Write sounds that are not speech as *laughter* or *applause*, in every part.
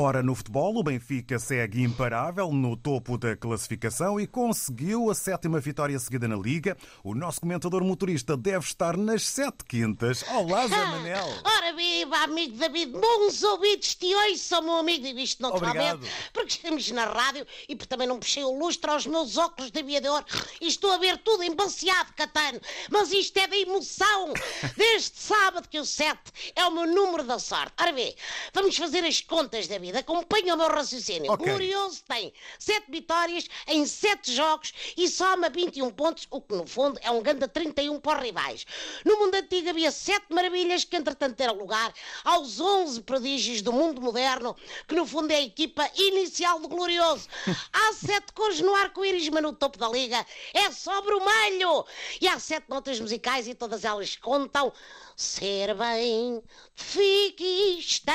Ora, no futebol, o Benfica segue imparável no topo da classificação e conseguiu a sétima vitória seguida na Liga. O nosso comentador motorista deve estar nas sete quintas. Olá, Zé *laughs* Manel. Ora, viva, amigo David, bons ouvidos te ouçam, meu amigo, digo isto naturalmente, Obrigado. porque estamos na rádio e porque também não puxei o lustre aos meus óculos de aviador e estou a ver tudo embaciado, Catano, mas isto é da emoção. *laughs* Desde sábado que o 7 é o meu número da sorte. Ora vê, vamos fazer as contas da vida, acompanha o meu raciocínio. Ok. Glorioso tem 7 vitórias em 7 jogos e soma 21 pontos, o que no fundo é um ganda 31 para os rivais. No mundo antigo havia 7 maravilhas que entretanto deram lugar aos 11 prodígios do mundo moderno, que no fundo é a equipa inicial do Glorioso. *laughs* Há 7 cores no arco-íris, mas no topo da liga é só vermelho. E há 7 notas musicais e todas elas contam. Ser bem, fiquista,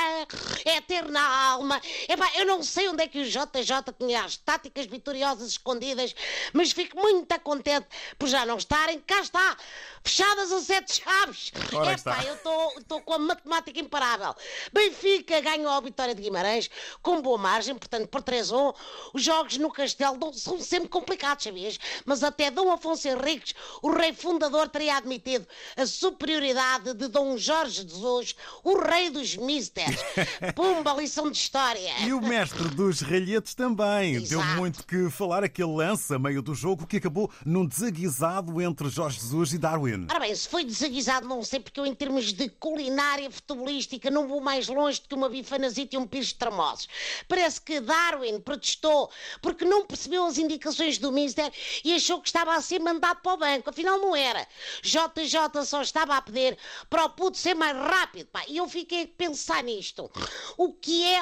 é ter na alma. Epá, eu não sei onde é que o JJ tinha as táticas vitoriosas escondidas, mas fico muito contente por já não estarem. Cá está, fechadas as sete chaves. Ora Epá, está. eu estou com a matemática imparável. Benfica ganhou a vitória de Guimarães com boa margem, portanto, por 3-1. Os jogos no Castelo não- são sempre complicados, sabias? Mas até Dom Afonso Henriques, o rei fundador, teria admitido a superioridade de Dom Jorge Jesus, o rei dos misters. *laughs* Pumba, lição de história. E o mestre dos ralhetes também. Deu Exato. muito que falar aquele lance a meio do jogo que acabou num desaguisado entre Jorge Jesus e Darwin. Ora bem, se foi desaguisado, não sei, porque eu, em termos de culinária futebolística, não vou mais longe do que uma bifanazita e um pires de tramosos. Parece que Darwin protestou porque não percebeu as indicações do Mister e achou que estava a ser mandado para o banco. Afinal, não era. JJ só estava a pedir para o puto ser mais rápido. Pá. E eu fiquei a pensar nisto. O que é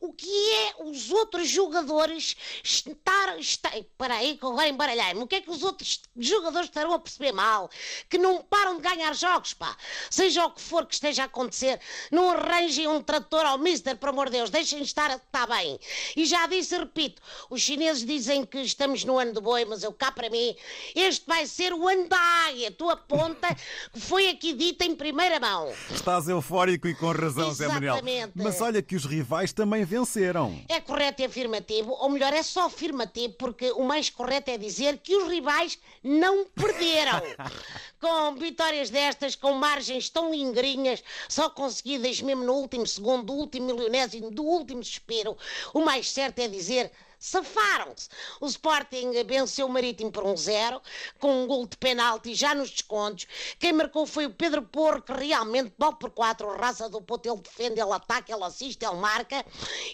o que é os outros jogadores estar. estar aí que agora embaralhei-me. O que é que os outros jogadores estarão a perceber mal? Que não param de ganhar jogos, pá. Seja o que for que esteja a acontecer, não arranjem um trator ao Mister, por amor de Deus. Deixem estar, está bem. E já disse e repito: os chineses dizem que estamos no ano do boi, mas eu cá para mim, este vai ser o ano da águia. Tua ponta *laughs* que foi aqui dita em primeira mão. Estás eufórico e com razão, Zé Manel. Exatamente. Mas olha que os rivais também venceram. É correto e afirmativo, ou melhor, é só afirmativo, porque o mais correto é dizer que os rivais não perderam. *laughs* com vitórias destas, com margens tão lingrinhas, só conseguidas mesmo no último segundo, do último milionésimo, do último suspiro, o mais certo é dizer. Safaram-se. O Sporting venceu o Marítimo por um zero, com um gol de penalti já nos descontos. Quem marcou foi o Pedro Porro, que realmente, bola por quatro, raça do ponto, ele defende, ele ataca, ele assiste, ele marca.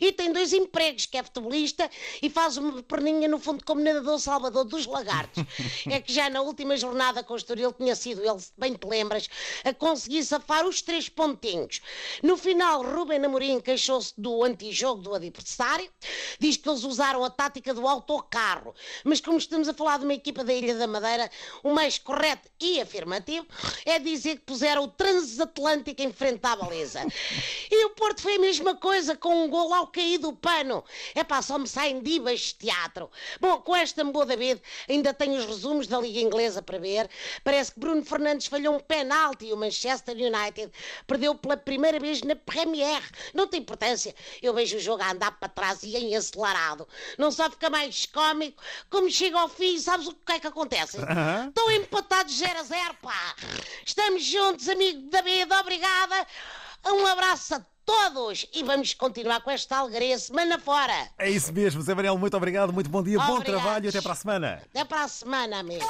E tem dois empregos, que é futebolista e faz uma perninha no fundo como nadador salvador dos lagartos. *laughs* é que já na última jornada com o Estoril tinha sido ele, bem te lembras, a conseguir safar os três pontinhos. No final, Rubem Amorim queixou-se do antijogo do adversário, diz que eles usaram a tática do autocarro, mas como estamos a falar de uma equipa da Ilha da Madeira, o mais correto e afirmativo é dizer que puseram o transatlântico em frente à baliza. *laughs* E o Porto foi a mesma coisa, com um gol ao cair do pano. É pá, só me saem divas de teatro. Bom, com esta boa David, ainda tenho os resumos da Liga Inglesa para ver. Parece que Bruno Fernandes falhou um penalti e o Manchester United perdeu pela primeira vez na Premier. Não tem importância. Eu vejo o jogo a andar para trás e em acelerado. Não só fica mais cómico, como chega ao fim, sabes o que é que acontece? Aham. Estão empatados 0 a 0, pá. Estamos juntos, amigo David, obrigada. Um abraço a todos e vamos continuar com esta alegria semana fora. É isso mesmo, Zé Manel. Muito obrigado, muito bom dia, bom Obrigados. trabalho e até para a semana. Até para a semana, amigo.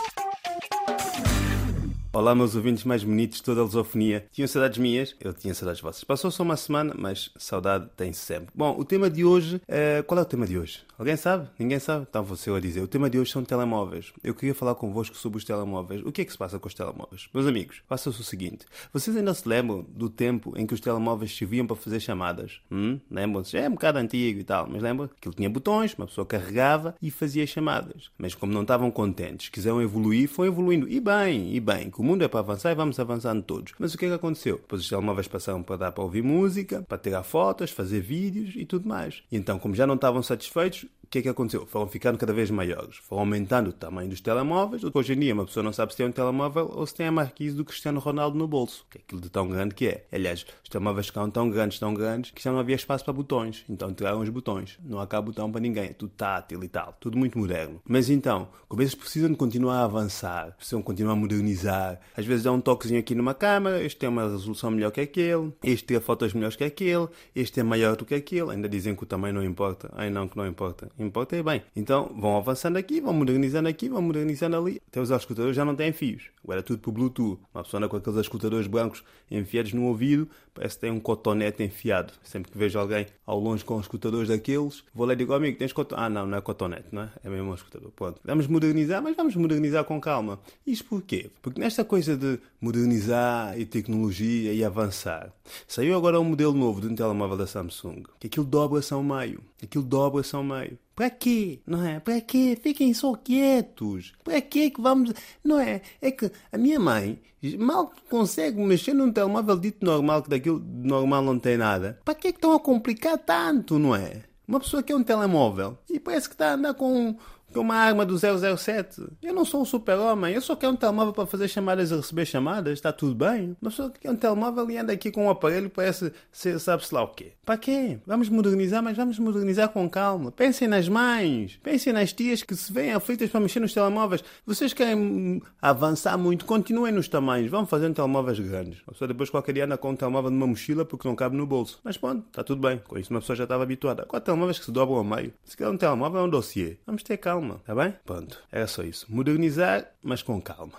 Olá, meus ouvintes mais bonitos toda a lusofonia. Tinham saudades minhas? Eu tinha saudades vossas. Passou só uma semana, mas saudade tem-se sempre. Bom, o tema de hoje. eh, qual é o tema de hoje? Alguém sabe? Ninguém sabe? Então vou ser eu a dizer. O tema de hoje são telemóveis. Eu queria falar convosco sobre os telemóveis. O que é que se passa com os telemóveis? Meus amigos, faça-se o seguinte. Vocês ainda se lembram do tempo em que os telemóveis serviam para fazer chamadas? Hum? Lembram-se? É um bocado antigo e tal, mas lembram? Aquilo tinha botões, uma pessoa carregava e fazia chamadas. Mas como não estavam contentes, quiseram evoluir, foi evoluindo. E bem, e bem, que o mundo é para avançar e vamos avançando todos. Mas o que é que aconteceu? Depois os telemóveis passaram para dar para ouvir música, para tirar fotos, fazer vídeos e tudo mais. E então, como já não estavam satisfeitos, o que é que aconteceu? Foram ficando cada vez maiores, foram aumentando o tamanho dos telemóveis. Hoje em dia, uma pessoa não sabe se tem um telemóvel ou se tem a marquise do Cristiano Ronaldo no bolso, que é aquilo de tão grande que é. Aliás, os telemóveis ficaram tão grandes, tão grandes, que já não havia espaço para botões. Então tiraram os botões. Não há cá botão para ninguém, é tudo tátil e tal, tudo muito moderno. Mas então, como eles precisam de continuar a avançar, precisam continuar a modernizar, às vezes dá um toquezinho aqui numa câmera, este tem uma resolução melhor que aquele, este tem fotos melhores que aquele, este é maior do que aquele. Ainda dizem que o tamanho não importa. Ai não, que não importa. Importa é bem. Então vão avançando aqui, vão modernizando aqui, vão modernizando ali. Até os escutadores já não têm fios. É tudo por Bluetooth. Uma pessoa com aqueles escutadores brancos enfiados no ouvido, parece que tem um cotonete enfiado. Sempre que vejo alguém ao longe com os escutadores daqueles, vou lá e digo, oh, amigo, tens cotonete? Ah, não, não é cotonete, não é? É mesmo um escutador. Pronto. Vamos modernizar, mas vamos modernizar com calma. Isto porquê? Porque nesta coisa de modernizar e tecnologia e avançar, saiu agora um modelo novo de um telemóvel da Samsung, que aquilo dobra-se ao meio. Aquilo dobra-se ao meio. Para quê? Não é? Para quê? Fiquem só quietos. Para quê que vamos. Não é? É que a minha mãe mal consegue mexer num telemóvel dito normal, que daquilo normal não tem nada. Para é que estão a complicar tanto, não é? Uma pessoa que é um telemóvel e parece que está a andar com que uma arma do 007. Eu não sou um super-homem, eu só quero um telemóvel para fazer chamadas e receber chamadas, está tudo bem. Mas só quer um telemóvel e anda aqui com um aparelho parece ser sabe-se lá o quê. Para quê? Vamos modernizar, mas vamos modernizar com calma. Pensem nas mães, pensem nas tias que se veem aflitas para mexer nos telemóveis. Vocês querem avançar muito, continuem nos tamanhos, vão fazendo telemóveis grandes. A pessoa depois qualquer dia anda com um telemóvel numa mochila porque não cabe no bolso. Mas pronto, está tudo bem. Com isso uma pessoa já estava habituada. Agora telemóveis que se dobram ao meio. Se quer um telemóvel é um dossiê. Vamos ter calma calma, tá bem? Pronto, era só isso. Modernizar, mas com calma.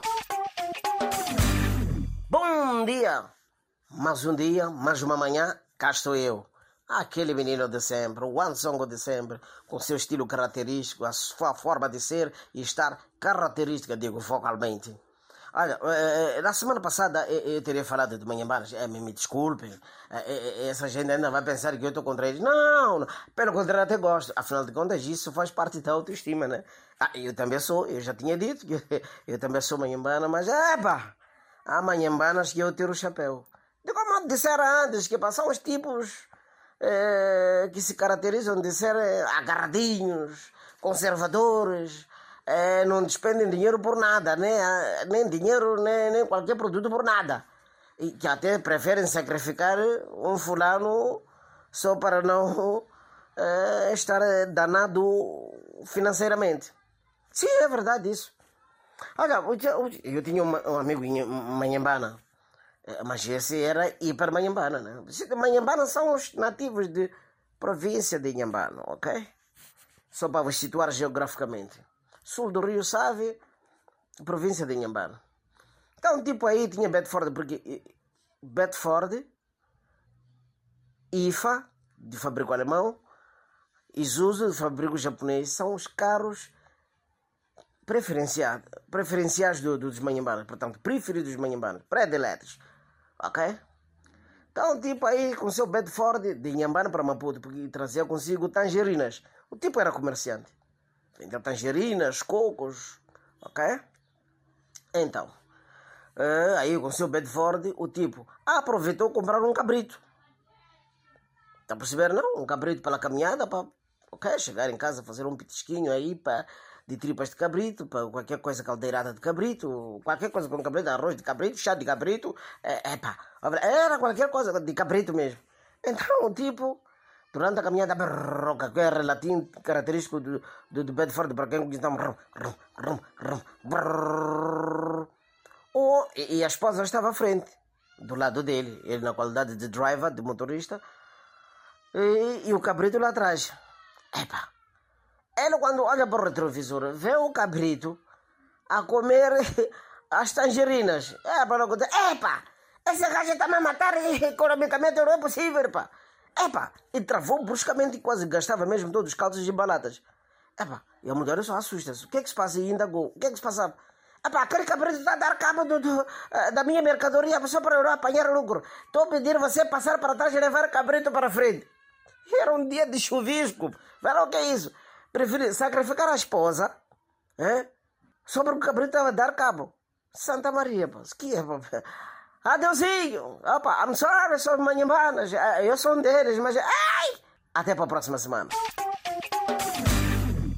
Bom dia! Mais um dia, mais uma manhã, cá estou eu. Aquele menino de sempre, o Ansongo de sempre, com seu estilo característico, a sua forma de ser e estar característica, digo focalmente. Olha, eh, eh, na semana passada eu teria falado de Manhambaras. É, me, me desculpem. Eh, essa gente ainda vai pensar que eu estou contra eles. Não, não, pelo contrário, até gosto. Afinal de contas, isso faz parte da autoestima, né? Ah, eu também sou, eu já tinha dito que *laughs* eu também sou manhambana, mas epa, há manhambanas que eu tiro o chapéu. De como disseram antes, que são os tipos é, que se caracterizam de ser agarradinhos, conservadores, é, não despendem dinheiro por nada, né? nem dinheiro, nem, nem qualquer produto por nada. E que até preferem sacrificar um fulano só para não *laughs* é, estar danado financeiramente. Sim, é verdade isso. Olha, eu tinha um amigo em Manhambana, é, mas esse era hiper Manhambana, né? Manhambana são os nativos de província de Inhambana, ok? Só para vos situar geograficamente sul do Rio Save, província de Inhambane. Então, tipo aí tinha Bedford, porque Bedford, IFA, de fabrico alemão, Isuzu, de fabrico japonês, são os carros preferenciados, preferenciais do, dos manhambanos, portanto, preferidos dos manhambanos, prediletos, ok? Então, tipo aí, com seu Bedford, de Inhambane para Maputo, porque trazia consigo tangerinas. O tipo era comerciante. Vendeu tangerinas, cocos, ok? Então, uh, aí com o seu Bedford, o tipo aproveitou comprar um cabrito. Está a perceber, não? Um cabrito pela caminhada, para ok? Chegar em casa, fazer um pitisquinho aí para de tripas de cabrito, para qualquer coisa caldeirada de cabrito, qualquer coisa com cabrito, arroz de cabrito, chá de cabrito, é, é pá, era qualquer coisa de cabrito mesmo. Então, tipo, durante a caminhada que é relativo característico do, do, do Bedford, para quem conhece, oh, e, e a esposa estava à frente, do lado dele, ele na qualidade de driver, de motorista, e, e o cabrito lá atrás. Epa! Ele, quando olha para o retrovisor, vê o cabrito a comer *laughs* as tangerinas. É, para não Epa! Esse gajo está me a matar *laughs* economicamente, não é possível, pá. Epa! E travou bruscamente e quase gastava mesmo todos os calços embaladas. Epa! E a mulher só assusta-se. O que é que se passa? E indagou. O que é que se passa? Epá, aquele cabrito está a dar cabo do, do, uh, da minha mercadoria só para eu apanhar lucro. Estou a pedir você passar para trás e levar cabrito para frente. Era um dia de chuvisco. Vai lá o que é isso? Preferi sacrificar a esposa, porque o cabrito a dar cabo. Santa Maria, pô. Que é, pô. Adeusinho! Opa, I'm sorry, sou manhamanas. Eu sou um deles, mas. Ai! Até para a próxima semana.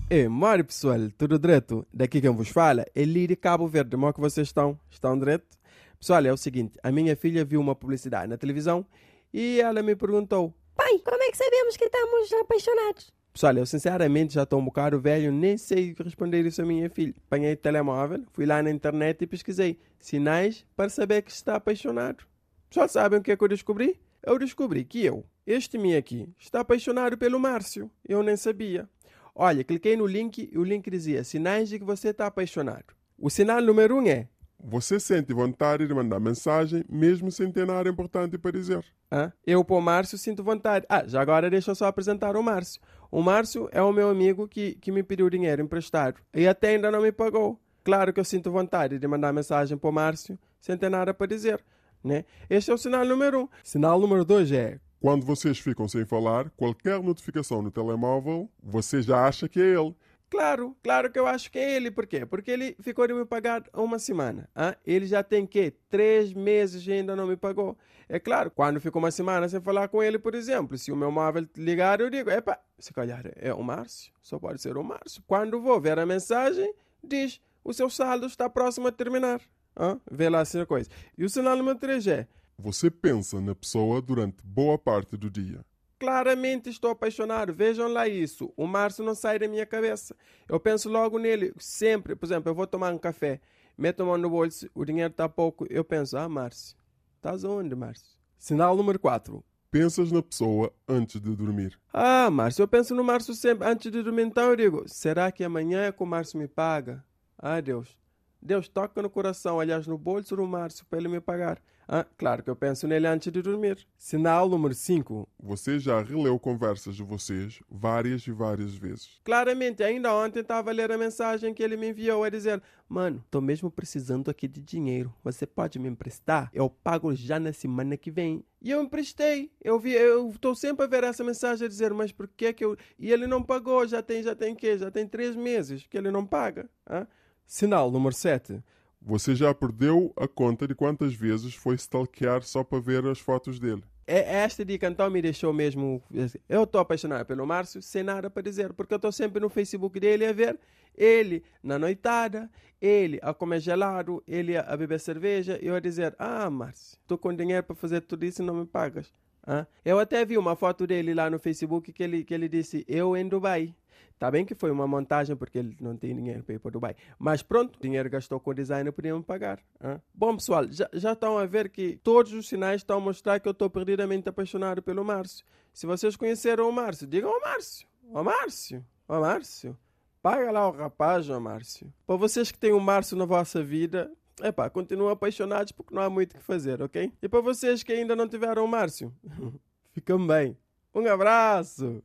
É, mora pessoal, tudo direto? Daqui quem vos fala é Liri Cabo Verde. Como é que vocês estão? Estão direto? Pessoal, é o seguinte, a minha filha viu uma publicidade na televisão e ela me perguntou Pai, como é que sabemos que estamos apaixonados? Pessoal, eu sinceramente já estou um bocado velho, nem sei responder isso à minha filha. Apanhei o telemóvel, fui lá na internet e pesquisei sinais para saber que está apaixonado. Pessoal, sabem o que é que eu descobri? Eu descobri que eu, este mim aqui, está apaixonado pelo Márcio. Eu nem sabia. Olha, cliquei no link e o link dizia sinais de que você está apaixonado. O sinal número um é Você sente vontade de mandar mensagem mesmo sem ter nada importante para dizer. Hã? Eu, para o Márcio, sinto vontade. Ah, já agora deixa eu só apresentar o Márcio. O Márcio é o meu amigo que, que me pediu dinheiro emprestado e até ainda não me pagou. Claro que eu sinto vontade de mandar mensagem para o Márcio sem ter nada para dizer. Né? Este é o sinal número um. Sinal número dois é Quando vocês ficam sem falar, qualquer notificação no telemóvel, você já acha que é ele. Claro, claro que eu acho que é ele. Por quê? Porque ele ficou de me pagar uma semana. Ah? Ele já tem que três meses e ainda não me pagou. É claro, quando fico uma semana sem falar com ele, por exemplo, se o meu móvel ligar, eu digo, epa, se calhar é o Márcio, só pode ser o Márcio. Quando vou ver a mensagem, diz, o seu saldo está próximo a terminar. Ah? Vê lá essa coisa. E o sinal número 3 é, Você pensa na pessoa durante boa parte do dia. Claramente estou apaixonado. Vejam lá isso. O Márcio não sai da minha cabeça. Eu penso logo nele, sempre. Por exemplo, eu vou tomar um café, meto a mão no bolso, o dinheiro está pouco. Eu penso, ah, Márcio, estás onde, Márcio? Sinal número 4. Pensas na pessoa antes de dormir. Ah, Márcio, eu penso no Márcio sempre. Antes de dormir, então eu digo, será que amanhã é que o Márcio me paga? Ah, Deus. Deus toca no coração, aliás, no bolso do Márcio para ele me pagar. Ah, claro que eu penso nele antes de dormir. Sinal número 5. Você já releu conversas de vocês várias e várias vezes. Claramente, ainda ontem estava a ler a mensagem que ele me enviou a dizer: Mano, tô mesmo precisando aqui de dinheiro. Você pode me emprestar? Eu pago já na semana que vem. E eu emprestei. Eu vi, eu estou sempre a ver essa mensagem a dizer, mas por que que eu. E ele não pagou, já tem, já tem quê? Já tem três meses que ele não paga. Ah? Sinal número 7. Você já perdeu a conta de quantas vezes foi stalkear só para ver as fotos dele. É, esta dica então me deixou mesmo. Eu estou apaixonado pelo Márcio sem nada para dizer, porque eu estou sempre no Facebook dele a ver ele na noitada, ele a comer gelado, ele a beber cerveja, e eu a dizer: Ah, Márcio, estou com dinheiro para fazer tudo isso e não me pagas. Eu até vi uma foto dele lá no Facebook que ele, que ele disse: Eu em Dubai. Tá bem que foi uma montagem porque ele não tem dinheiro para ir para Dubai. Mas pronto, o dinheiro gastou com o designer, podiam pagar. Bom, pessoal, já, já estão a ver que todos os sinais estão a mostrar que eu estou perdidamente apaixonado pelo Márcio. Se vocês conheceram o Márcio, digam ao Márcio. Ó Márcio, ó Márcio. Paga lá o rapaz, ó Márcio. Para vocês que têm o Márcio na vossa vida, epá, continuam apaixonados porque não há muito o que fazer, ok? E para vocês que ainda não tiveram o Márcio, *laughs* ficam bem. Um abraço!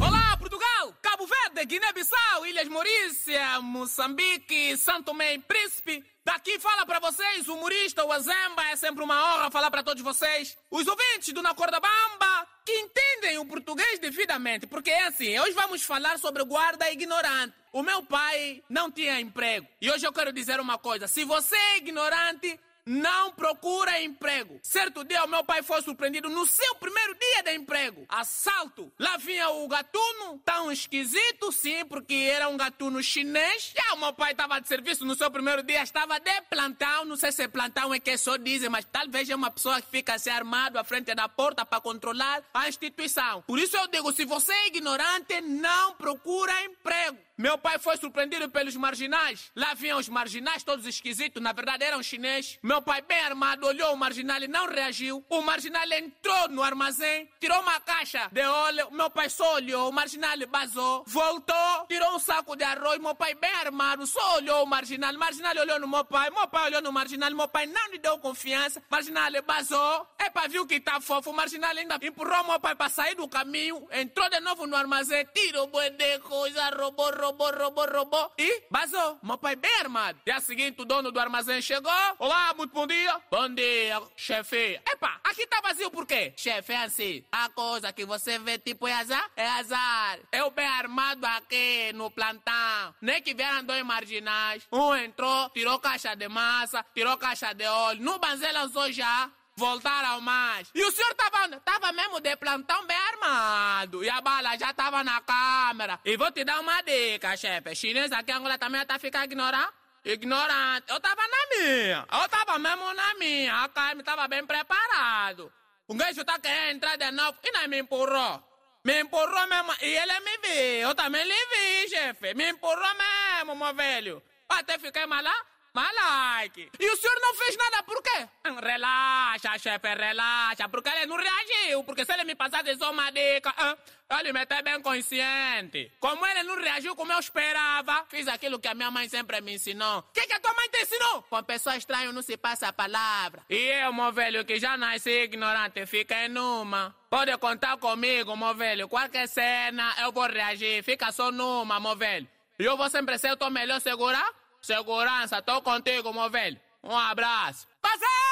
Olá, Portugal, Cabo Verde, Guiné-Bissau, Ilhas Maurícia, Moçambique, Santo Tomé e Príncipe. Daqui fala pra vocês o humorista, o Azemba. É sempre uma honra falar pra todos vocês. Os ouvintes do Na Corda Bamba que entendem o português devidamente. Porque é assim, hoje vamos falar sobre guarda ignorante. O meu pai não tinha emprego. E hoje eu quero dizer uma coisa. Se você é ignorante, não procura emprego. Certo dia, o meu pai foi surpreendido no seu primeiro dia de emprego. Assalto. Lá vinha o gatuno, tão esquisito, sim, porque era um gatuno chinês. Já o meu pai estava de serviço no seu primeiro dia, estava de plantão. Não sei se plantão é que só dizem, mas talvez é uma pessoa que fica se armado à frente da porta para controlar a instituição. Por isso eu digo, se você é ignorante, não procura emprego. Meu pai foi surpreendido pelos marginais. Lá vinham os marginais, todos esquisitos, na verdade eram chineses. Meu pai, bem armado, olhou o marginal e não reagiu. O marginal entrou no armazém, tirou uma caixa de óleo. Meu pai só olhou, o marginal basou, voltou, tirou um saco de arroz. Meu pai, bem armado, só olhou o marginal. O marginal olhou no meu pai, meu pai olhou no marginal. Meu pai não lhe deu confiança. O marginal basou. Epa, viu que tá fofo. O marginal ainda empurrou meu pai para sair do caminho. Entrou de novo no armazém, tirou bué de coisa, roubou, roubou, roubou, roubou. E basou. Meu pai bem armado. Dia seguinte, o dono do armazém chegou. Olá, muito bom dia. Bom dia, chefe. Epa, aqui tá vazio por quê? Chefe, é assim. A coisa que você vê tipo é azar? É azar. Eu bem armado aqui no plantão. Nem que vieram dois marginais. Um entrou, tirou caixa de massa, tirou caixa de óleo. No banzela usou já. Voltar ao mais. E o senhor tava onde? Tava mesmo de plantão bem armado. E a bala já tava na câmera. E vou te dar uma dica, chefe. Chinês aqui em Angola também tá ficando ignorante. Ignorante. Eu tava na minha. Eu tava mesmo na minha. A Carmen tava bem preparado. O gajo tá querendo entrar de novo e não me empurrou. Me empurrou mesmo. E ele me viu. Eu também lhe vi, chefe. Me empurrou mesmo, meu velho. Até fiquei malá. Malike. E o senhor não fez nada, por quê? Relaxa, chefe, relaxa. Porque ele não reagiu. Porque se ele me passasse só uma dica, ele me até bem consciente. Como ele não reagiu como eu esperava, fiz aquilo que a minha mãe sempre me ensinou. O que, que a tua mãe te ensinou? Com pessoa estranha não se passa a palavra. E eu, meu velho, que já nasci ignorante, fica numa. Pode contar comigo, meu velho. Qualquer cena, eu vou reagir. Fica só numa, meu velho. E eu vou sempre ser o teu melhor segurar? Segurança, tô contigo, meu velho. Um abraço. Passei!